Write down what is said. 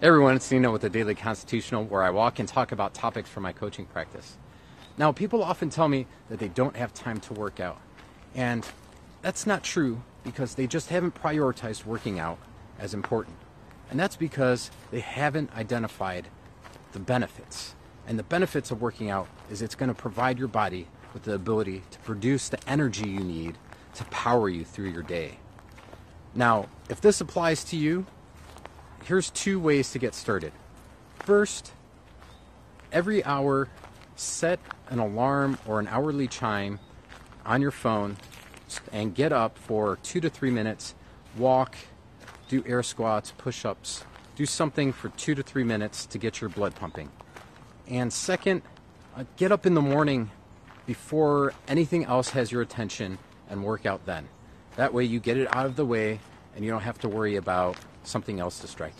Everyone, it's Nino with the Daily Constitutional, where I walk and talk about topics from my coaching practice. Now, people often tell me that they don't have time to work out, and that's not true because they just haven't prioritized working out as important. And that's because they haven't identified the benefits. And the benefits of working out is it's going to provide your body with the ability to produce the energy you need to power you through your day. Now, if this applies to you, here's two ways to get started. First, every hour, set an alarm or an hourly chime on your phone and get up for two to three minutes, walk, do air squats, push ups, do something for two to three minutes to get your blood pumping. And second, uh, get up in the morning before anything else has your attention and work out then. That way you get it out of the way and you don't have to worry about something else distracting.